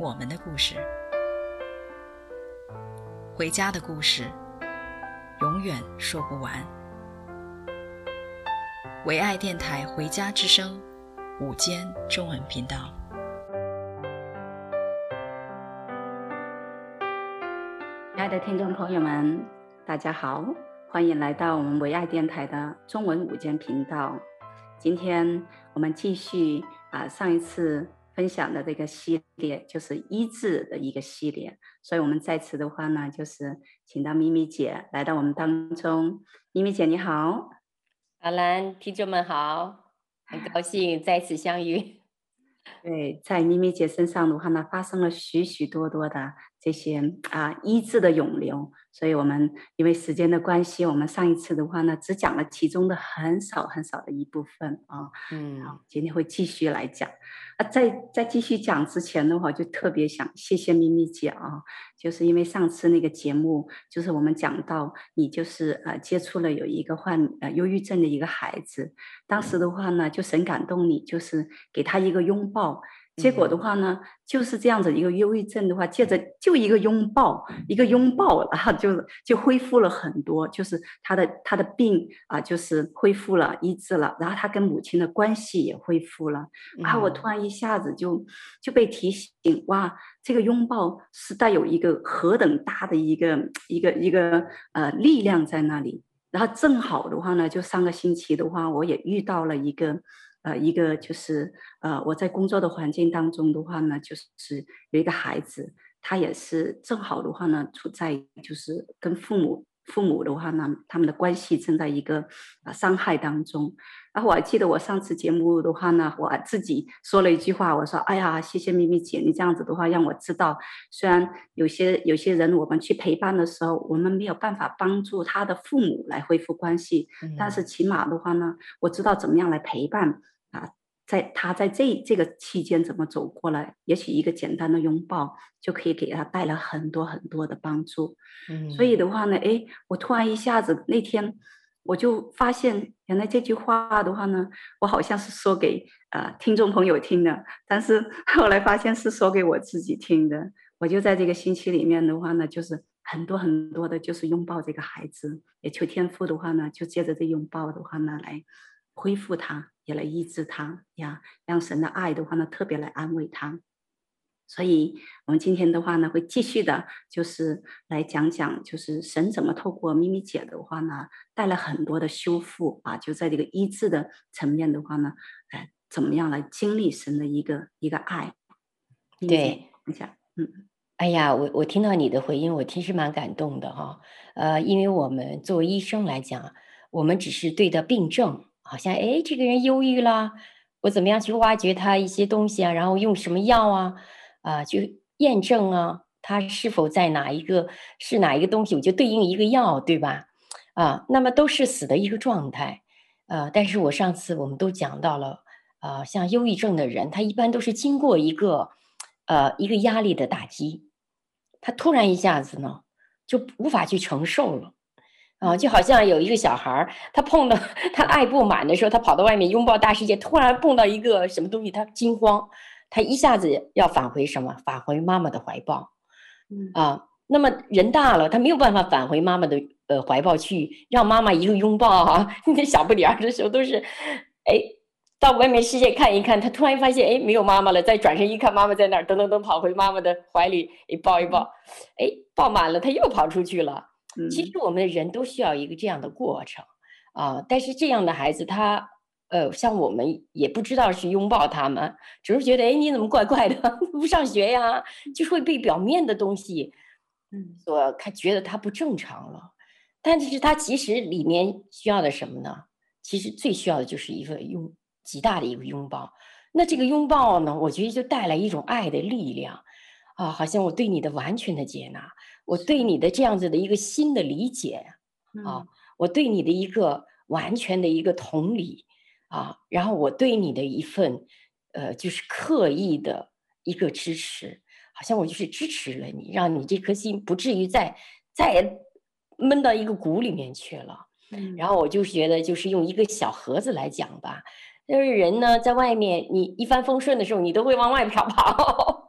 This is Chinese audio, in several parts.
我们的故事，回家的故事，永远说不完。唯爱电台《回家之声》午间中文频道，亲爱的听众朋友们，大家好，欢迎来到我们唯爱电台的中文午间频道。今天我们继续啊，上一次。分享的这个系列就是医治的一个系列，所以我们在此的话呢，就是请到咪咪姐来到我们当中。咪咪姐你好，阿兰，听众们好，很高兴再次相遇。对，在咪咪姐身上的话呢，发生了许许多多的这些啊医治的涌流，所以我们因为时间的关系，我们上一次的话呢，只讲了其中的很少很少的一部分啊。嗯，好，今天会继续来讲。啊，在在继续讲之前的话，就特别想谢谢咪咪姐啊，就是因为上次那个节目，就是我们讲到你就是呃接触了有一个患呃忧郁症的一个孩子，当时的话呢，就神感动你，就是给他一个拥抱。结果的话呢，就是这样子一个忧郁症的话，借着就一个拥抱，一个拥抱，然后就就恢复了很多，就是他的他的病啊，就是恢复了，医治了，然后他跟母亲的关系也恢复了。然后我突然一下子就就被提醒，哇，这个拥抱是带有一个何等大的一个一个一个呃力量在那里。然后正好的话呢，就上个星期的话，我也遇到了一个。呃，一个就是呃，我在工作的环境当中的话呢，就是有一个孩子，他也是正好的话呢，处在就是跟父母。父母的话呢，他们的关系正在一个啊伤害当中。然后我还记得我上次节目的话呢，我自己说了一句话，我说：“哎呀，谢谢咪咪姐，你这样子的话让我知道，虽然有些有些人我们去陪伴的时候，我们没有办法帮助他的父母来恢复关系，嗯、但是起码的话呢，我知道怎么样来陪伴啊。”在他在这这个期间怎么走过来？也许一个简单的拥抱就可以给他带来很多很多的帮助。嗯，所以的话呢，哎，我突然一下子那天我就发现，原来这句话的话呢，我好像是说给呃听众朋友听的，但是 后来发现是说给我自己听的。我就在这个星期里面的话呢，就是很多很多的，就是拥抱这个孩子，也求天赋的话呢，就借着这拥抱的话呢来。恢复他，也来医治他呀，让神的爱的话呢，特别来安慰他。所以，我们今天的话呢，会继续的，就是来讲讲，就是神怎么透过咪咪姐的话呢，带来很多的修复啊，就在这个医治的层面的话呢，哎，怎么样来经历神的一个一个爱？对，你讲，嗯，哎呀，我我听到你的回应，我其实蛮感动的哈。呃，因为我们作为医生来讲，我们只是对的病症。好像哎，这个人忧郁了，我怎么样去挖掘他一些东西啊？然后用什么药啊？啊，去验证啊，他是否在哪一个是哪一个东西，我就对应一个药，对吧？啊，那么都是死的一个状态。呃，但是我上次我们都讲到了，呃，像忧郁症的人，他一般都是经过一个呃一个压力的打击，他突然一下子呢就无法去承受了。啊，就好像有一个小孩儿，他碰到他爱不满的时候，他跑到外面拥抱大世界，突然碰到一个什么东西，他惊慌，他一下子要返回什么？返回妈妈的怀抱。啊，那么人大了，他没有办法返回妈妈的呃怀抱去，让妈妈一个拥抱啊。那小不点儿的时候都是，哎，到外面世界看一看，他突然发现哎没有妈妈了，再转身一看妈妈在那儿，噔噔噔跑回妈妈的怀里，一抱一抱，哎，抱满了，他又跑出去了。其实我们的人都需要一个这样的过程啊，但是这样的孩子他呃，像我们也不知道去拥抱他们，只是觉得哎，你怎么怪怪的，不上学呀，就是会被表面的东西嗯。所他觉得他不正常了，但是他其实里面需要的什么呢？其实最需要的就是一个拥极大的一个拥抱，那这个拥抱呢，我觉得就带来一种爱的力量啊，好像我对你的完全的接纳，我对你的这样子的一个新的理解啊，我对你的一个完全的一个同理啊，然后我对你的一份呃，就是刻意的一个支持，好像我就是支持了你，让你这颗心不至于再再闷到一个谷里面去了。然后我就觉得，就是用一个小盒子来讲吧。就是人呢，在外面你一帆风顺的时候，你都会往外跑跑；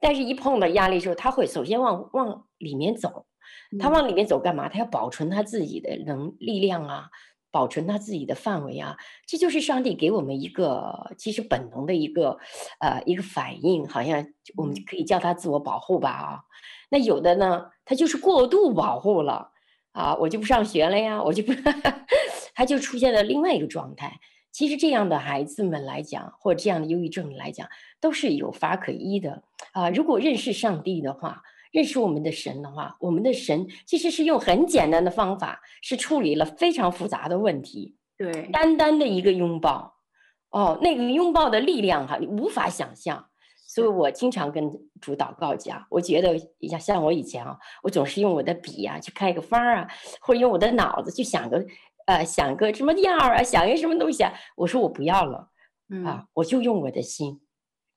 但是，一碰到压力的时候，他会首先往往里面走。他往里面走干嘛？他要保存他自己的能力量啊，保存他自己的范围啊。这就是上帝给我们一个其实本能的一个呃一个反应，好像我们可以叫他自我保护吧啊。那有的呢，他就是过度保护了啊，我就不上学了呀，我就不，他就出现了另外一个状态。其实这样的孩子们来讲，或者这样的忧郁症来讲，都是有法可依的啊。如果认识上帝的话，认识我们的神的话，我们的神其实是用很简单的方法，是处理了非常复杂的问题。对，单单的一个拥抱，哦，那个拥抱的力量哈，你无法想象。所以我经常跟主祷告讲，我觉得像像我以前啊，我总是用我的笔呀、啊、去开个方啊，或者用我的脑子去想个。呃，想个什么样啊？想一个什么东西啊？我说我不要了，嗯、啊，我就用我的心，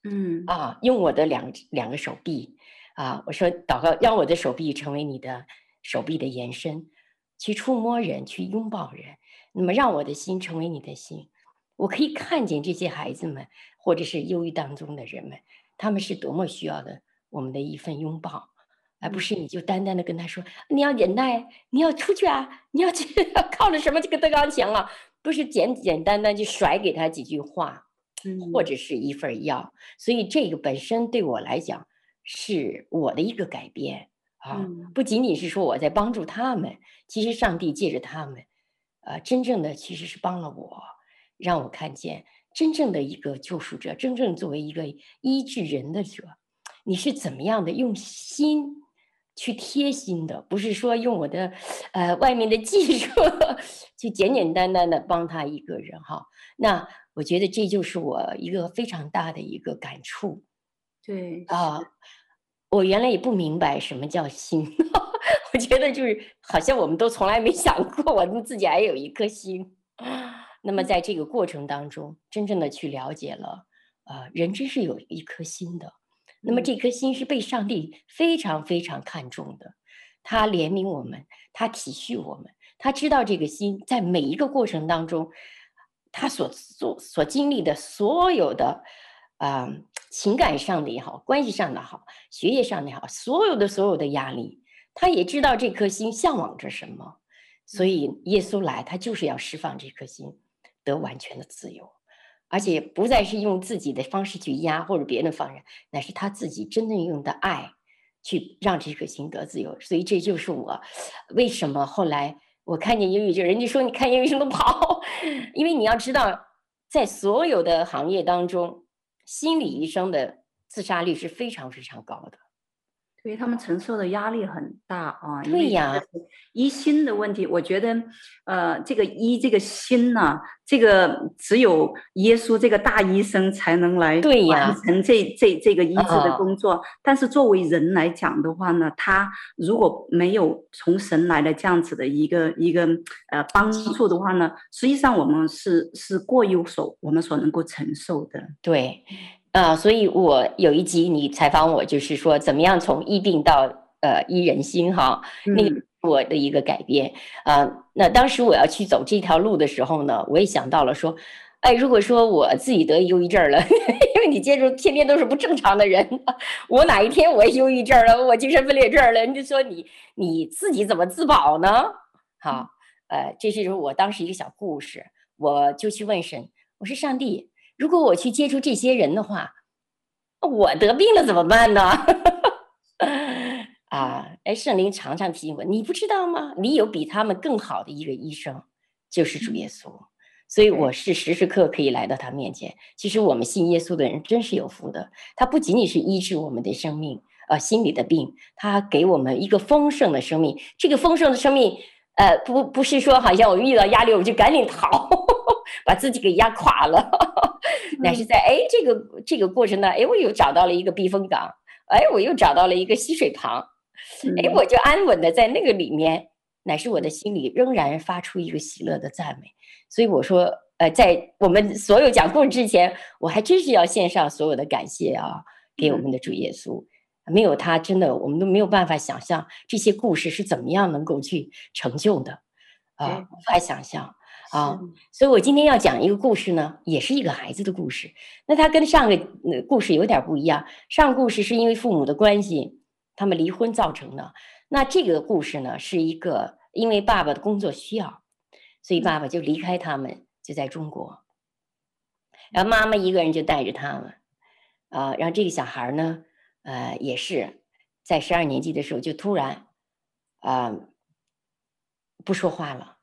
嗯啊，用我的两两个手臂，啊，我说祷告，让我的手臂成为你的手臂的延伸，去触摸人，去拥抱人，那么让我的心成为你的心，我可以看见这些孩子们，或者是忧郁当中的人们，他们是多么需要的我们的一份拥抱。而不是你就单单的跟他说，你要忍耐，你要出去啊，你要去靠着什么这个德高墙啊？不是简简单单就甩给他几句话，或者是一份药。所以这个本身对我来讲是我的一个改变啊，不仅仅是说我在帮助他们，其实上帝借着他们，呃，真正的其实是帮了我，让我看见真正的一个救赎者，真正作为一个医治人的者，你是怎么样的用心。去贴心的，不是说用我的，呃，外面的技术，去简简单单的帮他一个人哈。那我觉得这就是我一个非常大的一个感触。对啊，我原来也不明白什么叫心，我觉得就是好像我们都从来没想过，我们自己还有一颗心。那么在这个过程当中，真正的去了解了，呃，人真是有一颗心的。那么这颗心是被上帝非常非常看重的，他怜悯我们，他体恤我们，他知道这个心在每一个过程当中，他所做所经历的所有的，啊、呃，情感上的也好，关系上的好，学业上的也好，所有的所有的压力，他也知道这颗心向往着什么，所以耶稣来，他就是要释放这颗心，得完全的自由。而且不再是用自己的方式去压，或者别人的方式，乃是他自己真正用的爱，去让这颗心得自由。所以这就是我为什么后来我看见忧郁症，人家说你看忧郁症都跑，因为你要知道，在所有的行业当中，心理医生的自杀率是非常非常高的。对他们承受的压力很大啊，对呀，医心的问题，我觉得，呃，这个医这个心呢，这个只有耶稣这个大医生才能来完成这这这个医治的工作。但是作为人来讲的话呢，他如果没有从神来的这样子的一个一个呃帮助的话呢，实际上我们是是过于所我们所能够承受的。对。啊，所以我有一集你采访我，就是说怎么样从医病到呃医人心哈，那个我的一个改变啊。那当时我要去走这条路的时候呢，我也想到了说，哎，如果说我自己得忧郁症了，因为你接触天天都是不正常的人，我哪一天我忧郁症了，我精神分裂症了，你就说你你自己怎么自保呢？好，呃，这是我当时一个小故事，我就去问神，我说上帝。如果我去接触这些人的话，我得病了怎么办呢？啊，哎，圣灵常常提醒我，你不知道吗？你有比他们更好的一个医生，就是主耶稣。所以我是时时刻刻可以来到他面前。其实我们信耶稣的人真是有福的，他不仅仅是医治我们的生命，呃，心里的病，他给我们一个丰盛的生命。这个丰盛的生命，呃，不不是说好像我遇到压力我就赶紧逃。把自己给压垮了。乃是在哎这个这个过程呢，哎我又找到了一个避风港，哎我又找到了一个溪水旁，哎我就安稳的在那个里面，乃是我的心里仍然发出一个喜乐的赞美。所以我说，呃，在我们所有讲故事之前，我还真是要献上所有的感谢啊，给我们的主耶稣。没有他，真的我们都没有办法想象这些故事是怎么样能够去成就的，啊，无法想象啊。所以我今天要讲一个故事呢，也是一个孩子的故事。那他跟上个故事有点不一样。上故事是因为父母的关系，他们离婚造成的。那这个故事呢，是一个因为爸爸的工作需要，所以爸爸就离开他们，就在中国，然后妈妈一个人就带着他们，啊，然后这个小孩呢。呃，也是在十二年级的时候就突然，啊、呃，不说话了，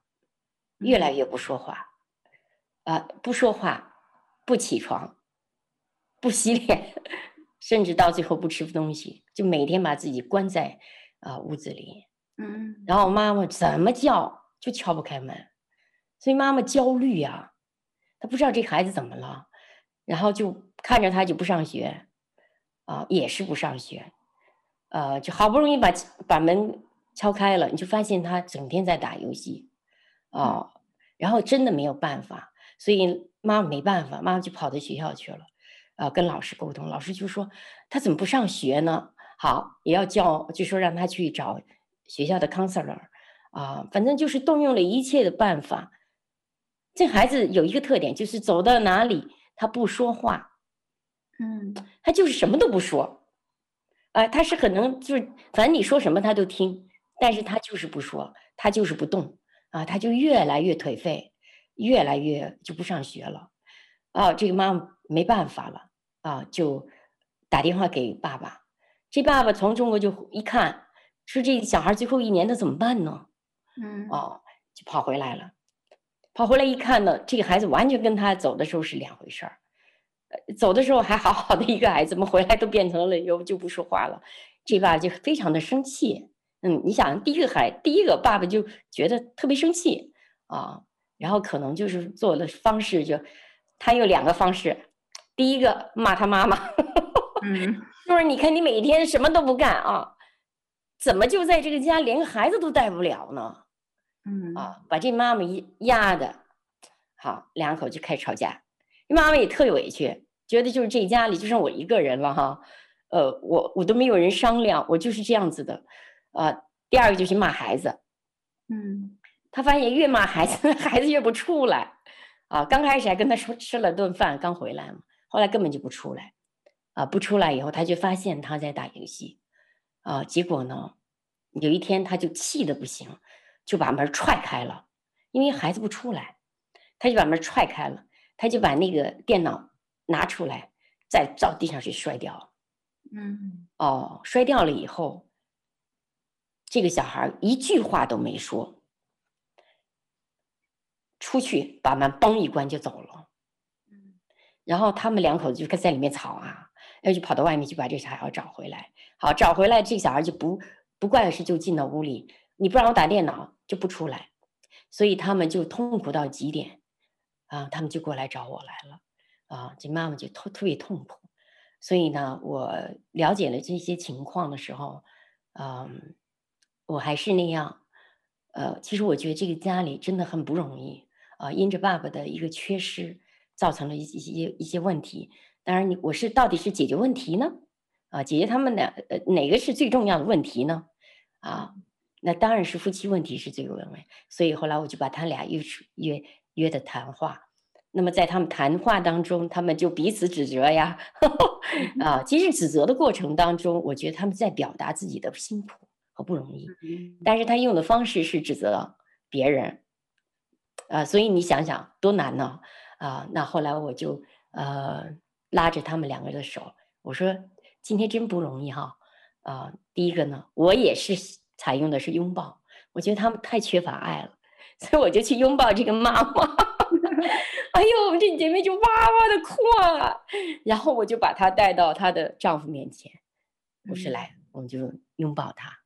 越来越不说话，啊、呃，不说话，不起床，不洗脸，甚至到最后不吃东西，就每天把自己关在啊、呃、屋子里。嗯，然后妈妈怎么叫就敲不开门，所以妈妈焦虑呀、啊，她不知道这孩子怎么了，然后就看着他就不上学。啊，也是不上学，呃，就好不容易把把门敲开了，你就发现他整天在打游戏，啊，然后真的没有办法，所以妈妈没办法，妈妈就跑到学校去了，啊，跟老师沟通，老师就说他怎么不上学呢？好，也要叫，就说让他去找学校的 counselor，啊，反正就是动用了一切的办法。这孩子有一个特点，就是走到哪里他不说话。嗯，他就是什么都不说，啊、呃，他是很能就是反正你说什么他都听，但是他就是不说，他就是不动，啊，他就越来越颓废，越来越就不上学了，啊，这个妈妈没办法了，啊，就打电话给爸爸，这爸爸从中国就一看，说这小孩最后一年他怎么办呢？嗯，哦，就跑回来了，跑回来一看呢，这个孩子完全跟他走的时候是两回事儿。走的时候还好好的一个孩子，怎么回来都变成了又就不说话了？这爸爸就非常的生气。嗯，你想第一个孩，第一个爸爸就觉得特别生气啊，然后可能就是做的方式就，他有两个方式，第一个骂他妈妈，嗯，就是你看你每天什么都不干啊，怎么就在这个家连个孩子都带不了呢？嗯，啊，把这妈妈一压的，好，两口就开始吵架。妈妈也特委屈，觉得就是这家里就剩我一个人了哈，呃，我我都没有人商量，我就是这样子的，呃，第二个就是骂孩子，嗯，他发现越骂孩子，孩子越不出来，啊，刚开始还跟他说吃了顿饭刚回来嘛，后来根本就不出来，啊，不出来以后他就发现他在打游戏，啊，结果呢，有一天他就气得不行，就把门踹开了，因为孩子不出来，他就把门踹开了。他就把那个电脑拿出来，再照地上去摔掉。嗯，哦，摔掉了以后，这个小孩一句话都没说，出去把门嘣一关就走了。嗯，然后他们两口子就在里面吵啊，然后就跑到外面去把这小孩找回来。好，找回来，这个小孩就不不怪事，就进到屋里，你不让我打电脑就不出来，所以他们就痛苦到极点。啊，他们就过来找我来了，啊，这妈妈就特特别痛苦，所以呢，我了解了这些情况的时候，嗯，我还是那样，呃，其实我觉得这个家里真的很不容易，啊，因着爸爸的一个缺失，造成了一些一些一些问题。当然，你我是到底是解决问题呢？啊，解决他们俩呃哪个是最重要的问题呢？啊，那当然是夫妻问题是最重要的，所以后来我就把他俩约出约。约的谈话，那么在他们谈话当中，他们就彼此指责呀，啊，其实指责的过程当中，我觉得他们在表达自己的辛苦和不容易，但是他用的方式是指责别人，啊，所以你想想多难呢，啊，那后来我就呃拉着他们两个的手，我说今天真不容易哈，啊，第一个呢，我也是采用的是拥抱，我觉得他们太缺乏爱了。所以我就去拥抱这个妈妈，哎呦，我们这姐妹就哇哇的哭啊，然后我就把她带到她的丈夫面前，我说来，我们就拥抱她，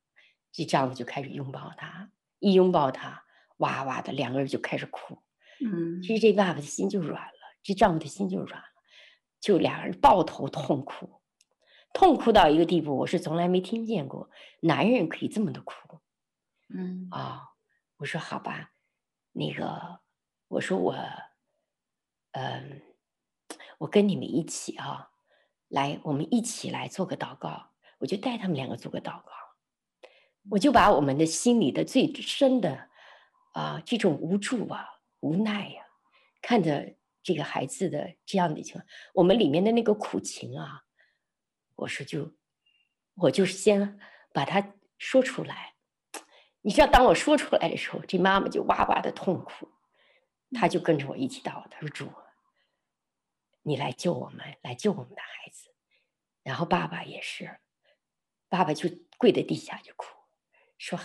这丈夫就开始拥抱她，一拥抱她，哇哇的，两个人就开始哭，嗯，其实。这爸爸的心就软了，这丈夫的心就软了，就俩人抱头痛哭，痛哭到一个地步，我是从来没听见过男人可以这么的哭。嗯。啊、哦，我说好吧，那个我说我，嗯，我跟你们一起啊，来，我们一起来做个祷告，我就带他们两个做个祷告，我就把我们的心里的最深的啊这种无助啊。无奈呀、看着这个孩子的这样的情况，我们里面的那个苦情啊，我说就，我就先把它说出来。你知道，当我说出来的时候，这妈妈就哇哇的痛哭，她就跟着我一起祷，她说：“主，你来救我们，来救我们的孩子。”然后爸爸也是，爸爸就跪在地下就哭，说：“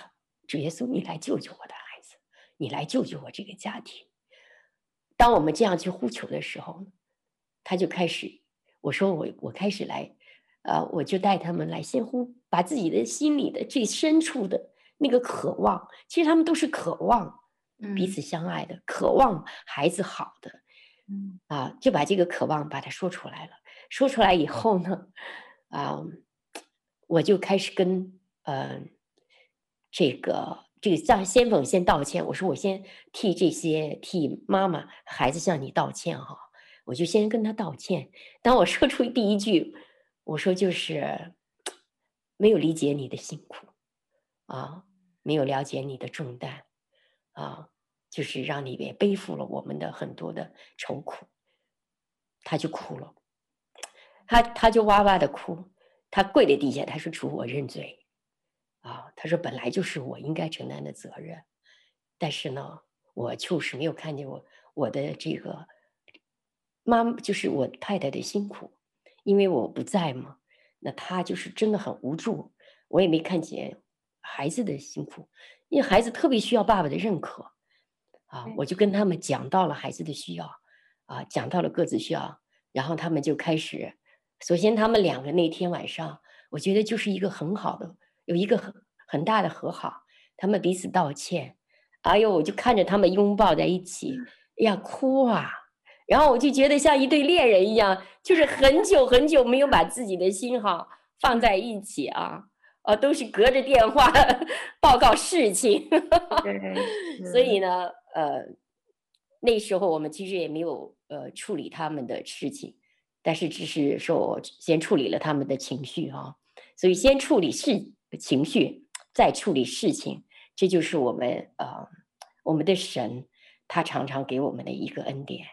主耶稣，你来救救我的孩子，你来救救我这个家庭。”当我们这样去呼求的时候，他就开始，我说我我开始来，呃，我就带他们来先呼，把自己的心里的最深处的那个渴望，其实他们都是渴望彼此相爱的，嗯、渴望孩子好的，嗯啊，就把这个渴望把它说出来了。说出来以后呢，啊，我就开始跟呃这个。这个向先锋先道歉，我说我先替这些替妈妈孩子向你道歉哈，我就先跟他道歉。当我说出第一句，我说就是没有理解你的辛苦啊，没有了解你的重担啊，就是让你也背负了我们的很多的愁苦，他就哭了，他他就哇哇的哭，他跪在地下，他说主，我认罪。啊，他说本来就是我应该承担的责任，但是呢，我就是没有看见我我的这个妈，就是我太太的辛苦，因为我不在嘛，那他就是真的很无助，我也没看见孩子的辛苦，因为孩子特别需要爸爸的认可，啊，我就跟他们讲到了孩子的需要，啊，讲到了各自需要，然后他们就开始，首先他们两个那天晚上，我觉得就是一个很好的。有一个很很大的和好，他们彼此道歉，哎呦，我就看着他们拥抱在一起，哎呀，哭啊！然后我就觉得像一对恋人一样，就是很久很久没有把自己的心哈放在一起啊，啊，都是隔着电话 报告事情。所以呢，呃，那时候我们其实也没有呃处理他们的事情，但是只是说我先处理了他们的情绪哈，所以先处理事。情绪在处理事情，这就是我们呃，我们的神，他常常给我们的一个恩典。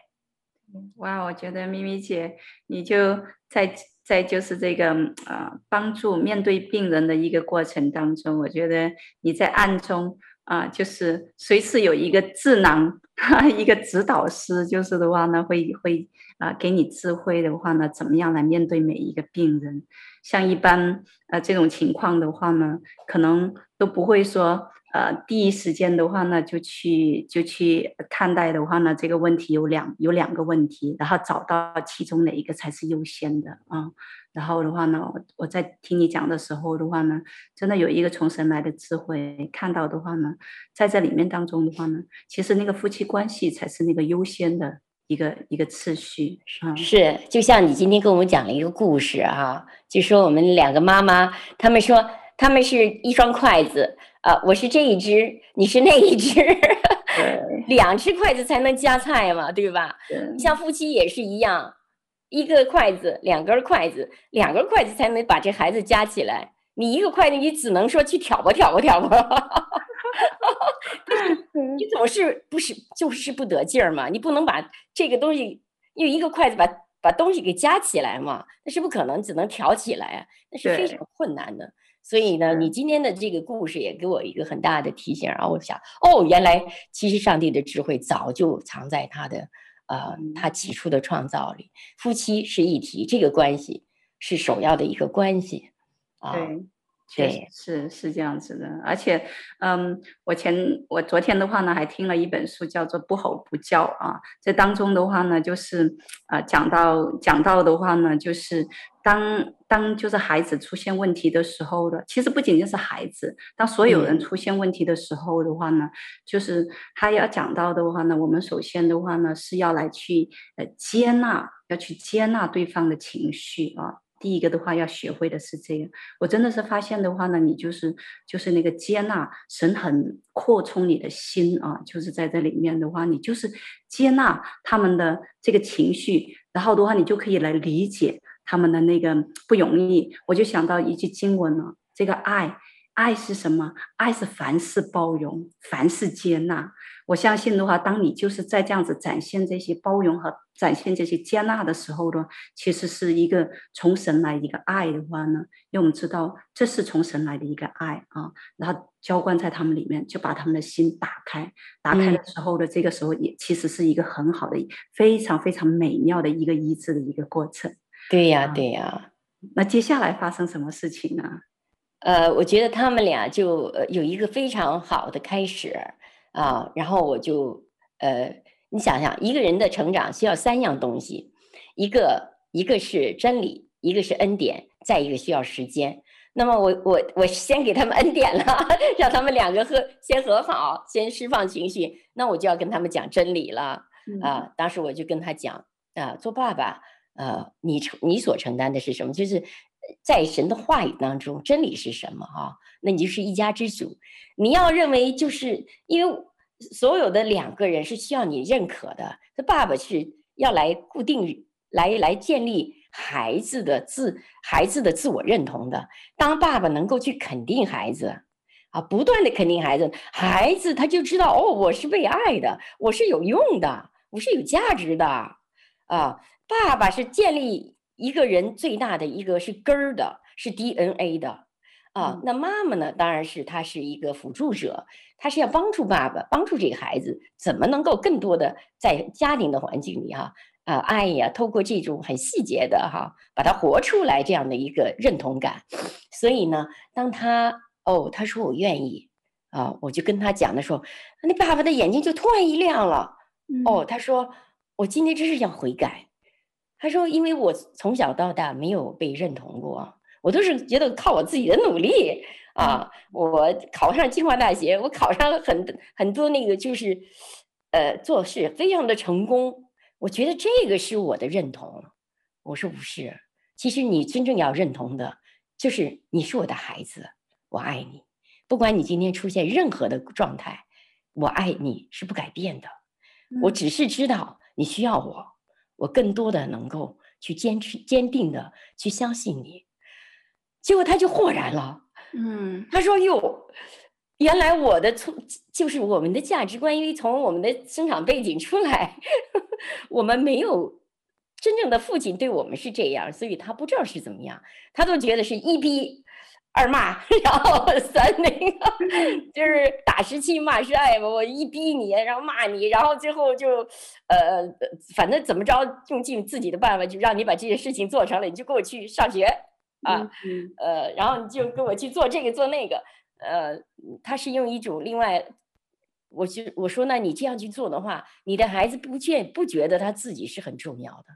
哇，我觉得咪咪姐，你就在在就是这个呃，帮助面对病人的一个过程当中，我觉得你在暗中啊、就是随时有一个智囊，一个指导师，就是的话呢，会会啊、给你智慧的话呢，怎么样来面对每一个病人。像一般呃这种情况的话呢，可能都不会说呃第一时间的话呢就去就去看待的话呢，这个问题有两有两个问题，然后找到其中哪一个才是优先的啊、然后的话呢，我我在听你讲的时候的话呢，真的有一个从神来的智慧，看到的话呢，在这里面当中的话呢，其实那个夫妻关系才是那个优先的。一个一个次序，嗯，是，就像你今天跟我们讲了一个故事啊，就说我们两个妈妈，他们说他们是一双筷子啊，我是这一只，你是那一只，两只筷子才能夹菜嘛，对吧？对，像夫妻也是一样，一个筷子，两根筷子，两根筷子才能把这孩子夹起来，你一个筷子，你只能说去挑拨挑拨挑吧。你总是不是就是不得劲儿嘛？你不能把这个东西用一个筷子把把东西给夹起来嘛？那是不可能，只能挑起来啊，那是非常困难的。所以呢，你今天的这个故事也给我一个很大的提醒。然后我想，哦，原来其实上帝的智慧早就藏在他的呃他起初的创造里。夫妻是一体，这个关系是首要的一个关系啊。对，是是这样子的，而且，嗯，我前我昨天的话呢，还听了一本书，叫做《不吼不叫》啊。这当中的话呢，就是啊、呃，讲到讲到的话呢，就是当当就是孩子出现问题的时候的，其实不仅仅是孩子，当所有人出现问题的时候的话呢，嗯、就是他要讲到的话呢，我们首先的话呢，是要来去呃接纳，要去接纳对方的情绪啊。第一个的话，要学会的是这个。我真的是发现的话呢，你就是就是那个接纳，神很扩充你的心啊，就是在这里面的话，你就是接纳他们的这个情绪，然后的话，你就可以来理解他们的那个不容易。我就想到一句经文了，这个爱。爱是什么？爱是凡事包容，凡事接纳。我相信的话，当你就是在这样子展现这些包容和展现这些接纳的时候呢，其实是一个从神来的一个爱的话呢，因为我们知道这是从神来的一个爱啊，然后浇灌在他们里面，就把他们的心打开。打开的时候的这个时候，也其实是一个很好的、非常非常美妙的一个医治的一个过程。对呀，对呀。那接下来发生什么事情呢？呃，我觉得他们俩就有一个非常好的开始啊，然后我就呃，你想想，一个人的成长需要三样东西，一个一个是真理，一个是恩典，再一个需要时间。那么我我我先给他们恩典了，让他们两个和先和好，先释放情绪，那我就要跟他们讲真理了啊。当时我就跟他讲啊，做爸爸，呃，你承你所承担的是什么？就是。在神的话语当中，真理是什么？哈，那你就是一家之主。你要认为，就是因为所有的两个人是需要你认可的。这爸爸是要来固定、来来建立孩子的自孩子的自我认同的。当爸爸能够去肯定孩子，啊，不断的肯定孩子，孩子他就知道哦，我是被爱的，我是有用的，我是有价值的。啊，爸爸是建立。一个人最大的一个是根儿的，是 DNA 的，啊，那妈妈呢？当然是她是一个辅助者，她是要帮助爸爸，帮助这个孩子怎么能够更多的在家庭的环境里哈，啊，爱呀，透过这种很细节的哈，把它活出来这样的一个认同感。所以呢，当他哦，他说我愿意啊，我就跟他讲的时候，那爸爸的眼睛就突然一亮了，哦，他说我今天真是要悔改。他说：“因为我从小到大没有被认同过，我都是觉得靠我自己的努力啊，我考上清华大学，我考上了很很多那个就是，呃，做事非常的成功。我觉得这个是我的认同。我说不是，其实你真正要认同的，就是你是我的孩子，我爱你，不管你今天出现任何的状态，我爱你是不改变的。我只是知道你需要我。”我更多的能够去坚持、坚定的去相信你，结果他就豁然了。嗯，他说：“哟，原来我的从就是我们的价值观，因为从我们的生长背景出来，我们没有真正的父亲对我们是这样，所以他不知道是怎么样，他都觉得是一逼。”二骂，然后三那个就是打是亲，骂是爱嘛。我一逼你，然后骂你，然后最后就，呃，反正怎么着，用尽自己的办法，就让你把这些事情做成了，你就跟我去上学啊，呃，然后你就跟我去做这个做那个，呃，他是用一种另外，我就我说，那你这样去做的话，你的孩子不见不觉得他自己是很重要的。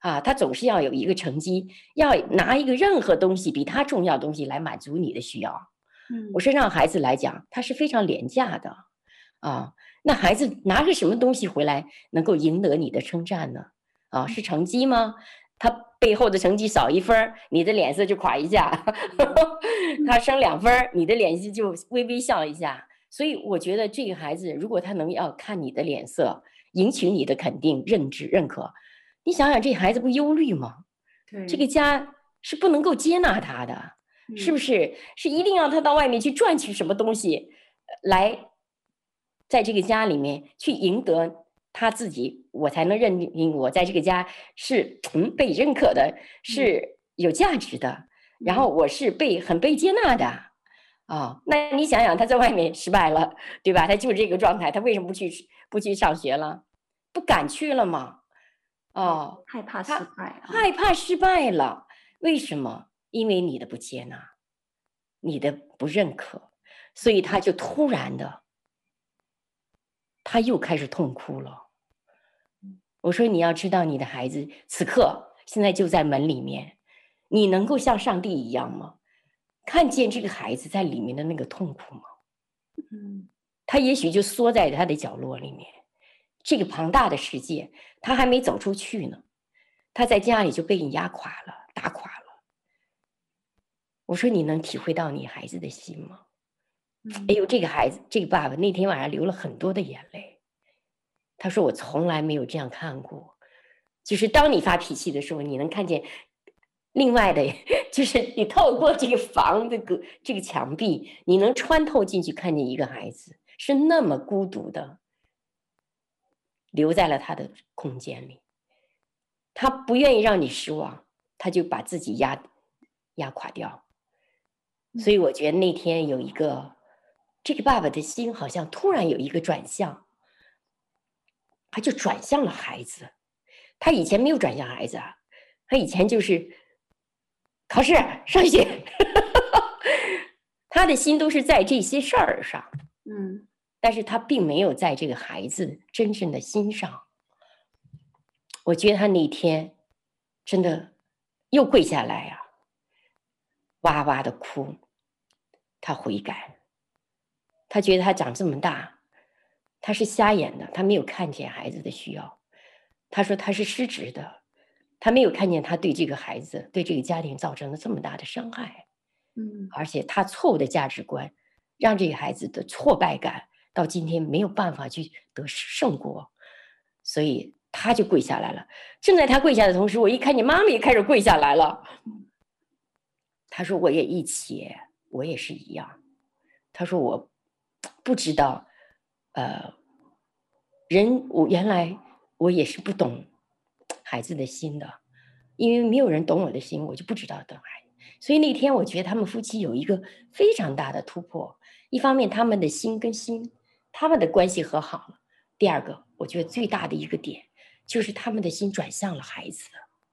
啊，他总是要有一个成绩，要拿一个任何东西比他重要的东西来满足你的需要。嗯，我说让孩子来讲，他是非常廉价的。啊，那孩子拿个什么东西回来能够赢得你的称赞呢？啊，是成绩吗？他背后的成绩少一分，你的脸色就垮一下；他升两分，你的脸色就微微笑一下。所以我觉得这个孩子，如果他能要看你的脸色，赢取你的肯定、认知、认可。你想想，这孩子不忧虑吗？对，这个家是不能够接纳他的，嗯、是不是？是一定要他到外面去赚取什么东西，来，在这个家里面去赢得他自己，我才能认定我在这个家是嗯被认可的，是有价值的，嗯、然后我是被很被接纳的啊、哦。那你想想，他在外面失败了，对吧？他就是这个状态，他为什么不去不去上学了？不敢去了吗？哦，害怕失败，害怕失败了。为什么？因为你的不接纳，你的不认可，所以他就突然的，他又开始痛哭了。我说，你要知道，你的孩子此刻现在就在门里面，你能够像上帝一样吗？看见这个孩子在里面的那个痛苦吗？嗯，他也许就缩在他的角落里面，这个庞大的世界，他还没走出去呢，他在家里就被你压垮了，打垮了。我说，你能体会到你孩子的心吗？哎呦，这个孩子，这个爸爸那天晚上流了很多的眼泪。他说：“我从来没有这样看过，就是当你发脾气的时候，你能看见。”另外的，就是你透过这个房的个这个墙壁，你能穿透进去，看见一个孩子是那么孤独的，留在了他的空间里。他不愿意让你失望，他就把自己压压垮掉。所以我觉得那天有一个这个爸爸的心，好像突然有一个转向，他就转向了孩子。他以前没有转向孩子啊，他以前就是。考试上学，他的心都是在这些事儿上，嗯，但是他并没有在这个孩子真正的心上。我觉得他那天真的又跪下来呀、啊，哇哇的哭，他悔改，他觉得他长这么大，他是瞎眼的，他没有看见孩子的需要，他说他是失职的。他没有看见他对这个孩子、对这个家庭造成了这么大的伤害，嗯，而且他错误的价值观，让这个孩子的挫败感到今天没有办法去得胜过，所以他就跪下来了。正在他跪下的同时，我一看见妈妈也开始跪下来了。他说：“我也一起，我也是一样。”他说：“我不知道，呃，人我原来我也是不懂。”孩子的心的，因为没有人懂我的心，我就不知道懂孩子。所以那天我觉得他们夫妻有一个非常大的突破。一方面，他们的心跟心，他们的关系和好了；第二个，我觉得最大的一个点就是他们的心转向了孩子。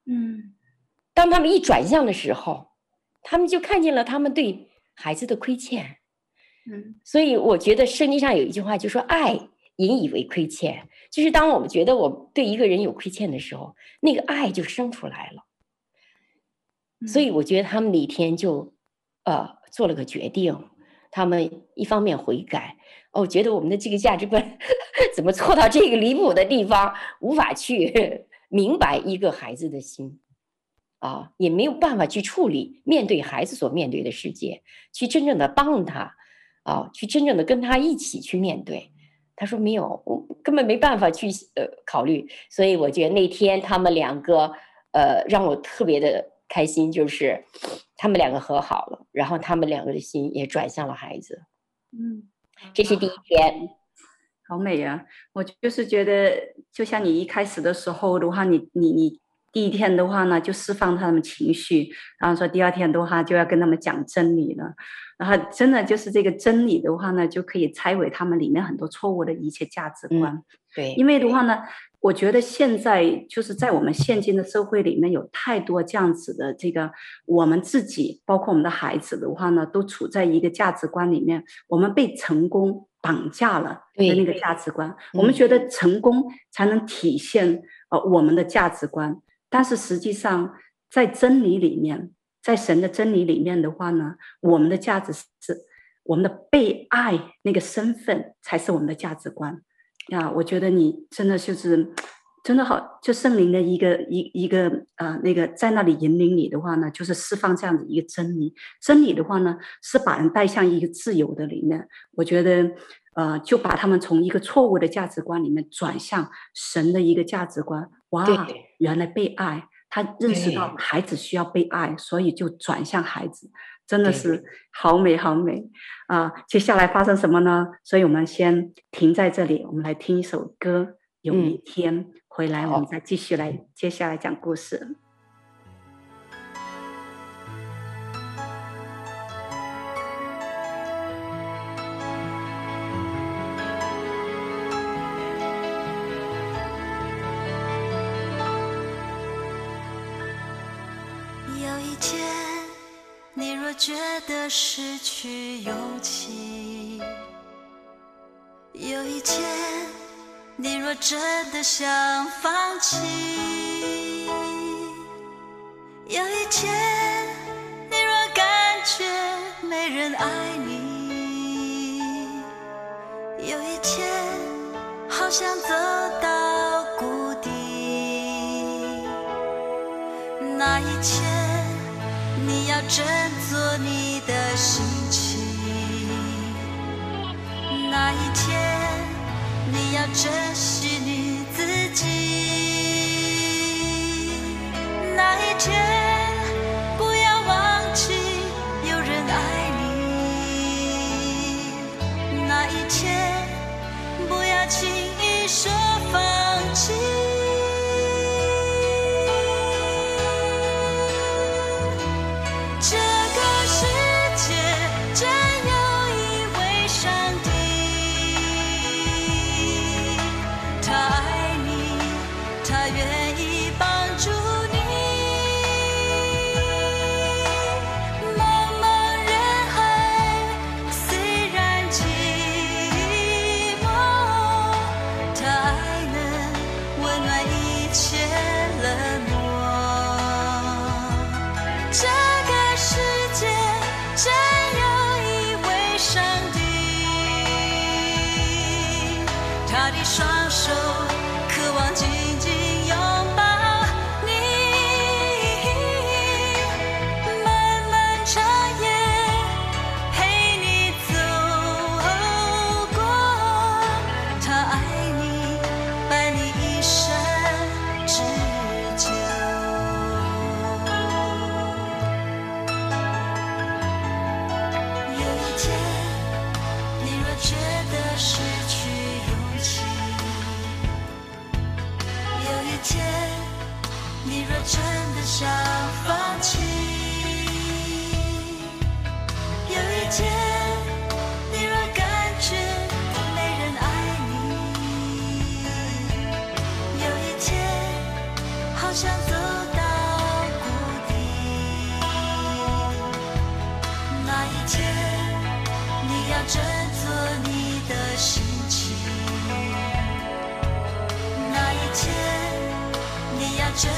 嗯，当他们一转向的时候，他们就看见了他们对孩子的亏欠。嗯，所以我觉得圣经上有一句话，就说爱。引以为亏欠，就是当我们觉得我对一个人有亏欠的时候，那个爱就生出来了。所以我觉得他们那天就，呃，做了个决定，他们一方面悔改，哦，觉得我们的这个价值观 怎么错到这个离谱的地方，无法去 明白一个孩子的心，啊，也没有办法去处理面对孩子所面对的世界，去真正的帮他，啊，去真正的跟他一起去面对。他说没有，我根本没办法去呃考虑，所以我觉得那天他们两个呃让我特别的开心，就是他们两个和好了，然后他们两个的心也转向了孩子。嗯，这是第一天，好美呀！我就是觉得，就像你一开始的时候的话，你你你第一天的话呢，就释放他们情绪，然后说第二天的话就要跟他们讲真理了。然后真的就是这个真理的话呢，就可以拆毁他们里面很多错误的一切价值观。嗯、对，因为的话呢，我觉得现在就是在我们现今的社会里面有太多这样子的这个，我们自己包括我们的孩子的话呢，都处在一个价值观里面，我们被成功绑架了的那个价值观。我们觉得成功才能体现呃我们的价值观，但是实际上在真理里面。在神的真理里面的话呢，我们的价值是我们的被爱那个身份才是我们的价值观呀。我觉得你真的就是真的好，就圣灵的一个一一个、呃、那个在那里引领你的话呢，就是释放这样子一个真理。真理的话呢，是把人带向一个自由的里面。我觉得呃，就把他们从一个错误的价值观里面转向神的一个价值观。哇，原来被爱。他认识到孩子需要被爱，所以就转向孩子，真的是好美好美啊、呃！接下来发生什么呢？所以我们先停在这里，我们来听一首歌。嗯、有一天回来，我们再继续来接下来讲故事。觉得失去勇气，有一天你若真的想放弃，有一天你若感觉没人爱你，有一天好想走到谷底，那一天。你要振心。见你若真的想放弃亲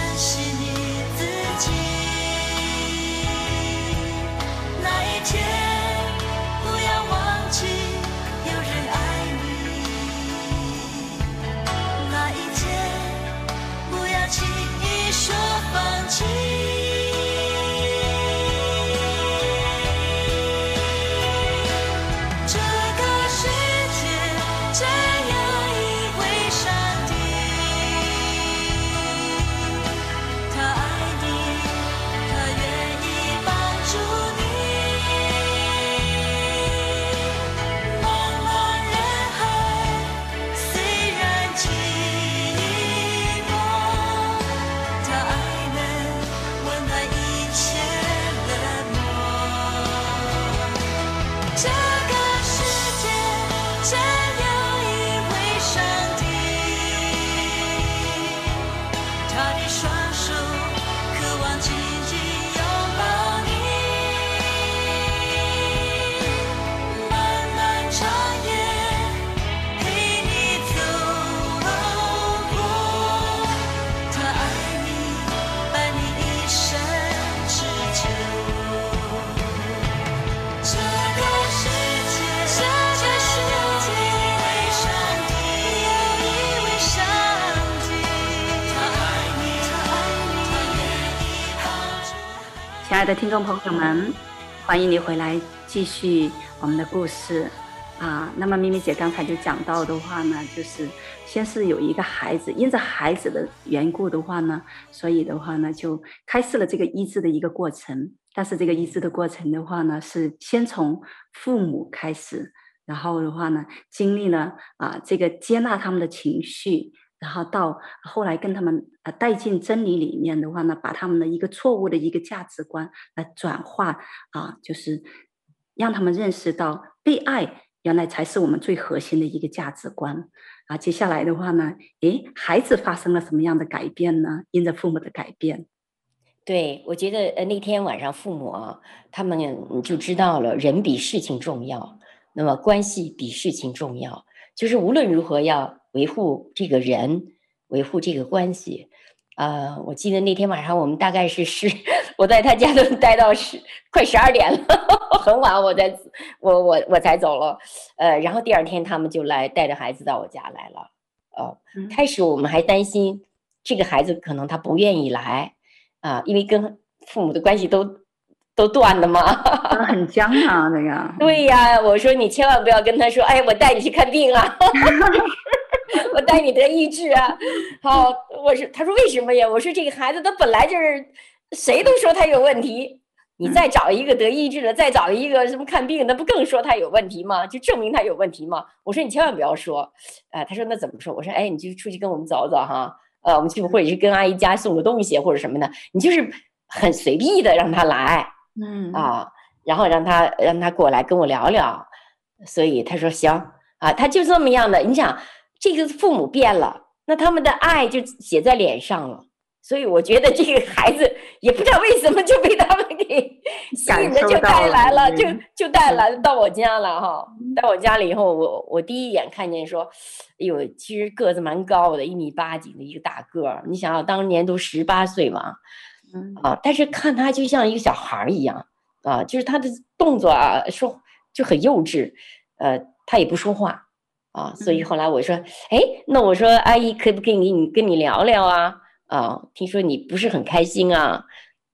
亲爱的听众朋友们，欢迎你回来继续我们的故事啊。那么咪咪姐刚才就讲到的话呢，就是先是有一个孩子，因着孩子的缘故的话呢，所以的话呢就开始了这个医治的一个过程。但是这个医治的过程的话呢，是先从父母开始，然后的话呢，经历了啊这个接纳他们的情绪。然后到后来跟他们呃带进真理里面的话呢，把他们的一个错误的一个价值观来转化啊，就是让他们认识到被爱原来才是我们最核心的一个价值观啊。接下来的话呢，诶，孩子发生了什么样的改变呢？因着父母的改变。对，我觉得呃那天晚上父母啊，他们就知道了人比事情重要，那么关系比事情重要，就是无论如何要维护这个人，维护这个关系。啊、呃，我记得那天晚上我们大概是十，我在他家都待到十快十二点了，很晚我才我我我才走了，呃，然后第二天他们就来带着孩子到我家来了。哦，开始我们还担心这个孩子可能他不愿意来。啊，因为跟父母的关系都都断了吗，很僵啊，那个。对呀，我说你千万不要跟他说，哎，我带你去看病啊，我带你得医治啊。好，我说，他说为什么呀？我说这个孩子他本来就是，谁都说他有问题，你再找一个得医治的，再找一个什么看病，那不更说他有问题吗？就证明他有问题吗？我说你千万不要说，啊，他说那怎么说？我说，哎，你就出去跟我们走走哈。呃，我们去或者是跟阿姨家送个东西或者什么的，你就是很随意的让他来，嗯啊，然后让他让他过来跟我聊聊，所以他说行啊，他就这么样的。你想，这个父母变了，那他们的爱就写在脸上了。所以我觉得这个孩子也不知道为什么就被他们给吸引的，就带来了，就就带来了到我家了哈。到我家了以后，我我第一眼看见说，哎呦，其实个子蛮高的，一米八几的一个大个儿。你想想，当年都十八岁嘛，啊，但是看他就像一个小孩儿一样啊，就是他的动作啊，说就很幼稚，呃，他也不说话啊。所以后来我说，哎，那我说阿姨可不可以跟你跟你聊聊啊？啊，听说你不是很开心啊？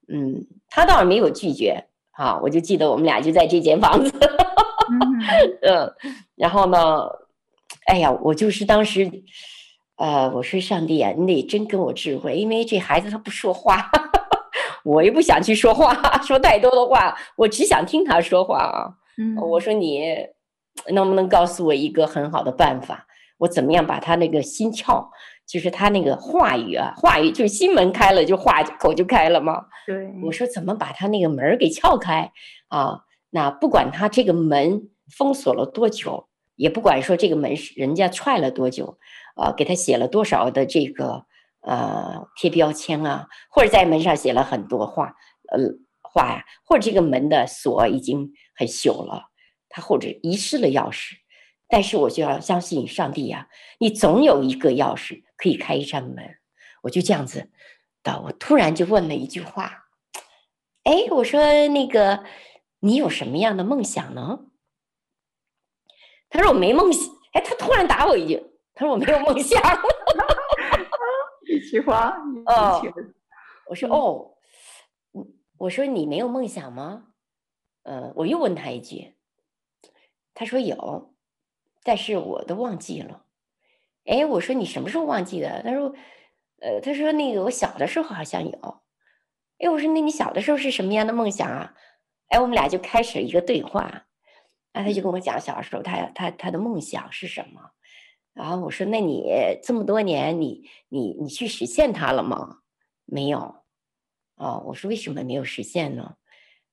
嗯，他倒是没有拒绝。啊，我就记得我们俩就在这间房子，嗯，然后呢，哎呀，我就是当时，呃，我说上帝啊，你得真跟我智慧，因为这孩子他不说话，我又不想去说话，说太多的话，我只想听他说话啊。嗯，我说你能不能告诉我一个很好的办法？我怎么样把他那个心窍？就是他那个话语啊，话语就是心门开了，就话口就开了嘛。对，我说怎么把他那个门给撬开啊？那不管他这个门封锁了多久，也不管说这个门是人家踹了多久，啊，给他写了多少的这个呃贴标签啊，或者在门上写了很多话，呃话呀，或者这个门的锁已经很朽了，他或者遗失了钥匙。但是我就要相信上帝呀，你总有一个钥匙可以开一扇门。我就这样子的，我突然就问了一句话，哎，我说那个你有什么样的梦想呢？他说我没梦想。哎，他突然打我一句，他说我没有梦想。哦，我说哦，我说你没有梦想吗？呃，我又问他一句，他说有。但是我都忘记了，哎，我说你什么时候忘记的？他说，呃，他说那个我小的时候好像有，哎，我说那你小的时候是什么样的梦想啊？哎，我们俩就开始一个对话，啊，他就跟我讲小时候他他他的梦想是什么，然后我说那你这么多年你你你去实现它了吗？没有，哦，我说为什么没有实现呢？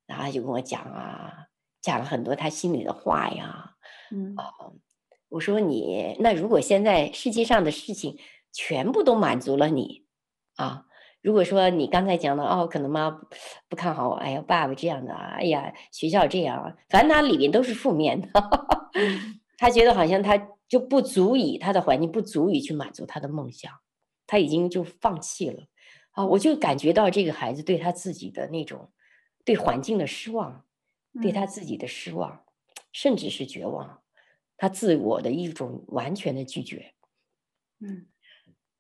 然后他就跟我讲啊，讲了很多他心里的话呀，嗯啊。我说你那如果现在世界上的事情全部都满足了你，啊，如果说你刚才讲的哦，可能妈不看好我，哎呀，爸爸这样的，哎呀，学校这样，反正他里面都是负面的，他觉得好像他就不足以，他的环境不足以去满足他的梦想，他已经就放弃了，啊，我就感觉到这个孩子对他自己的那种对环境的失望，对他自己的失望，甚至是绝望。他自我的一种完全的拒绝，嗯，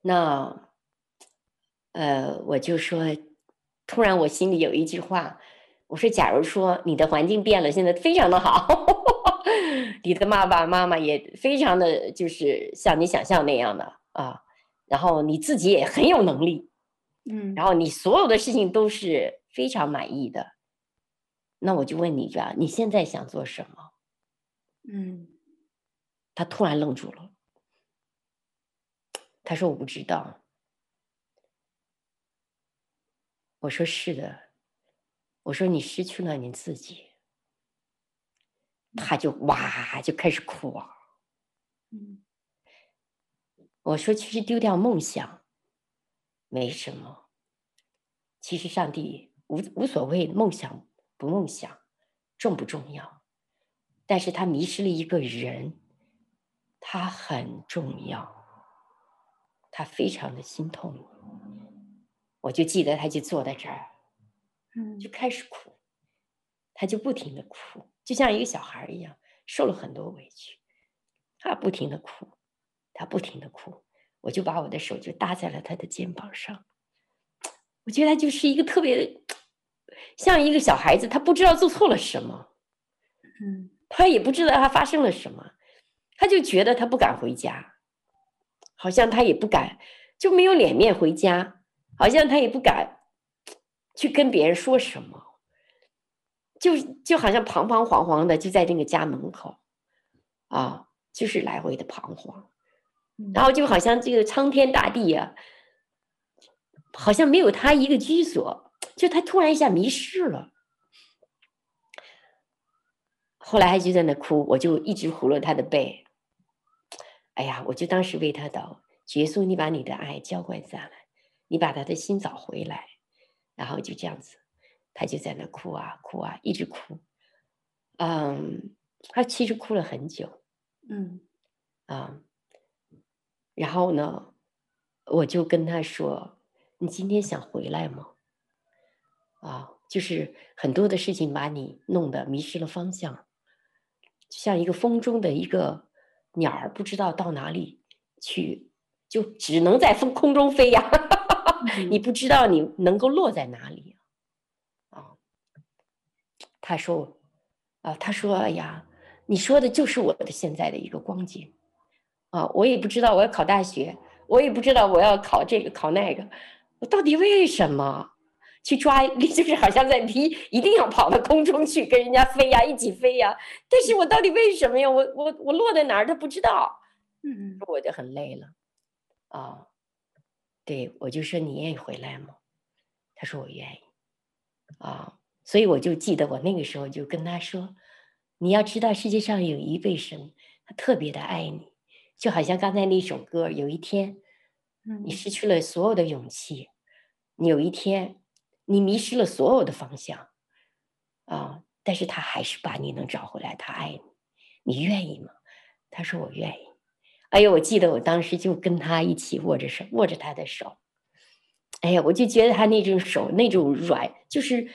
那，呃，我就说，突然我心里有一句话，我说，假如说你的环境变了，现在非常的好，你的爸爸妈妈也非常的就是像你想象那样的啊，然后你自己也很有能力，嗯，然后你所有的事情都是非常满意的，那我就问你着，你现在想做什么？嗯。他突然愣住了，他说：“我不知道。”我说：“是的。”我说：“你失去了你自己。”他就哇就开始哭啊。我说：“其实丢掉梦想没什么，其实上帝无无所谓梦想不梦想，重不重要，但是他迷失了一个人，他很重要，他非常的心痛。我就记得他就坐在这儿，嗯，就开始哭，他就不停的哭，就像一个小孩一样，受了很多委屈，他不停的哭，他不停的哭，我就把我的手就搭在了他的肩膀上。我觉得他就是一个特别像一个小孩子，他不知道做错了什么，嗯，他也不知道他发生了什么，他就觉得他不敢回家，好像他也不敢，就没有脸面回家，好像他也不敢去跟别人说什么，就就好像彷彷徨徨的就在那个家门口，啊，就是来回的彷徨，然后就好像这个苍天大地啊。好像没有他一个居所，就他突然一下迷失了。后来他就在那哭，我就一直扶了他的背。哎呀，我就当时为他祷，耶稣，你把你的爱浇灌下来，你把他的心找回来。然后就这样子，他就在那哭啊哭啊，一直哭。嗯，他其实哭了很久。嗯，啊，然后呢，我就跟他说。你今天想回来吗？啊，就是很多的事情把你弄得迷失了方向，像一个风中的一个鸟儿，不知道到哪里去，就只能在风空中飞呀。你不知道你能够落在哪里啊？他说，啊，他说，哎呀，你说的就是我的现在的一个光景啊！我也不知道我要考大学，我也不知道我要考这个考那个。我到底为什么去抓？就是好像在皮，一定要跑到空中去跟人家飞呀，一起飞呀。但是我到底为什么呀？我我我落在哪儿？他不知道。嗯，我就很累了。啊，对，我就说你愿意回来吗？他说我愿意。啊，所以我就记得我那个时候就跟他说，你要知道世界上有一位神，他特别的爱你，就好像刚才那首歌，有一天，你失去了所有的勇气。你有一天，你迷失了所有的方向，啊！但是他还是把你能找回来，他爱你，你愿意吗？他说我愿意。哎呀，我记得我当时就跟他一起握着手，握着他的手。哎呀，我就觉得他那种手那种软，就是